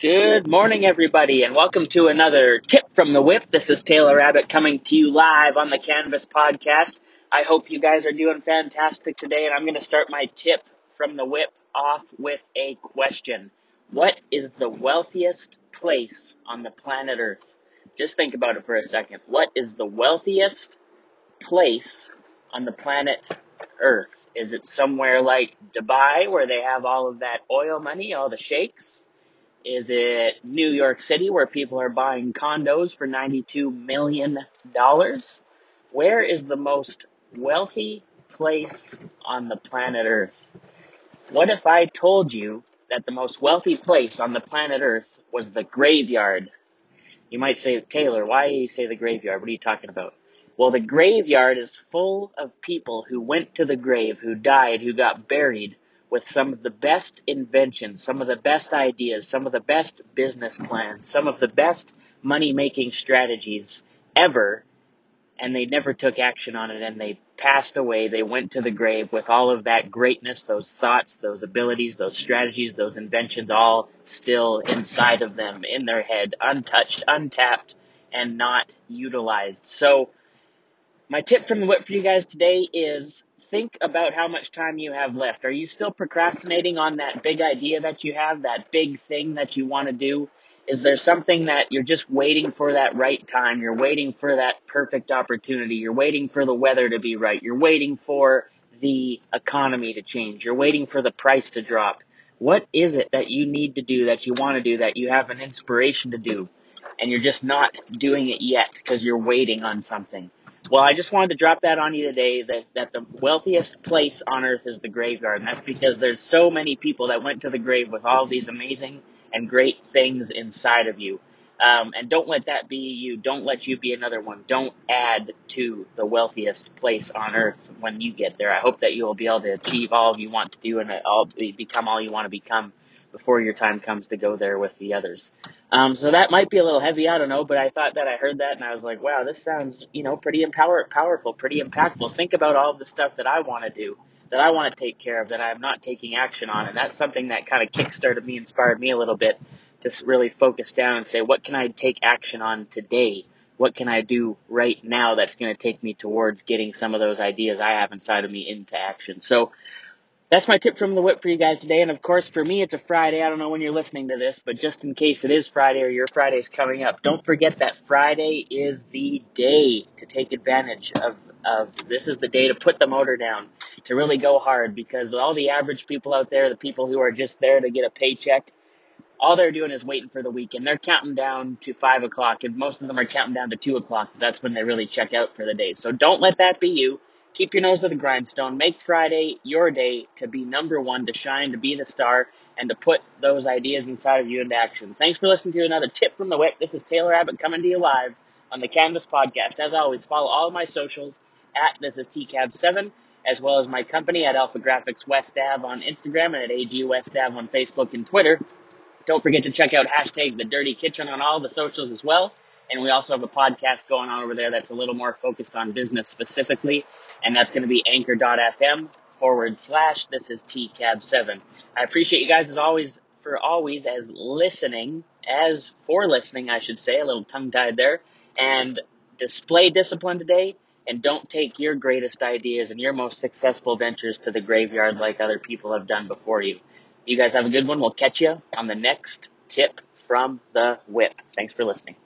Good morning, everybody, and welcome to another tip from the whip. This is Taylor Abbott coming to you live on the Canvas podcast. I hope you guys are doing fantastic today, and I'm going to start my tip from the whip off with a question. What is the wealthiest place on the planet Earth? Just think about it for a second. What is the wealthiest place on the planet Earth? Is it somewhere like Dubai where they have all of that oil money, all the sheikhs? Is it New York City where people are buying condos for $92 million? Where is the most wealthy place on the planet Earth? What if I told you that the most wealthy place on the planet Earth was the graveyard? You might say, Taylor, why do you say the graveyard? What are you talking about? Well, the graveyard is full of people who went to the grave, who died, who got buried with some of the best inventions, some of the best ideas, some of the best business plans, some of the best money making strategies ever and they never took action on it and they passed away. They went to the grave with all of that greatness, those thoughts, those abilities, those strategies, those inventions all still inside of them, in their head, untouched, untapped, and not utilized. So, my tip from the whip for you guys today is think about how much time you have left. Are you still procrastinating on that big idea that you have, that big thing that you want to do? Is there something that you're just waiting for that right time? You're waiting for that perfect opportunity. You're waiting for the weather to be right. You're waiting for the economy to change. You're waiting for the price to drop. What is it that you need to do, that you want to do, that you have an inspiration to do, and you're just not doing it yet because you're waiting on something? Well, I just wanted to drop that on you today that, that the wealthiest place on earth is the graveyard. And that's because there's so many people that went to the grave with all these amazing and great things inside of you. Um, and don't let that be you. Don't let you be another one. Don't add to the wealthiest place on earth when you get there. I hope that you will be able to achieve all you want to do and all become all you want to become before your time comes to go there with the others. Um, so that might be a little heavy, I don't know, but I thought that I heard that and I was like, wow, this sounds, you know, pretty empower- powerful, pretty impactful. Think about all the stuff that I want to do, that I want to take care of, that I'm not taking action on. And that's something that kind of kickstarted me, inspired me a little bit to really focus down and say, what can I take action on today? What can I do right now that's going to take me towards getting some of those ideas I have inside of me into action? So, that's my tip from the whip for you guys today. And of course, for me, it's a Friday. I don't know when you're listening to this, but just in case it is Friday or your Friday's coming up, don't forget that Friday is the day to take advantage of, of this is the day to put the motor down, to really go hard because all the average people out there, the people who are just there to get a paycheck, all they're doing is waiting for the weekend. They're counting down to five o'clock, and most of them are counting down to two o'clock because that's when they really check out for the day. So don't let that be you. Keep your nose to the grindstone. Make Friday your day to be number one, to shine, to be the star, and to put those ideas inside of you into action. Thanks for listening to another tip from the whip. This is Taylor Abbott coming to you live on the Canvas Podcast. As always, follow all of my socials at this is TCAB7, as well as my company at Alpha Graphics West Ave on Instagram and at AG West Ave on Facebook and Twitter. Don't forget to check out hashtag the dirty kitchen on all the socials as well. And we also have a podcast going on over there that's a little more focused on business specifically. And that's going to be anchor.fm forward slash this is TCAB7. I appreciate you guys as always for always as listening, as for listening, I should say, a little tongue tied there. And display discipline today and don't take your greatest ideas and your most successful ventures to the graveyard like other people have done before you. You guys have a good one. We'll catch you on the next tip from the whip. Thanks for listening.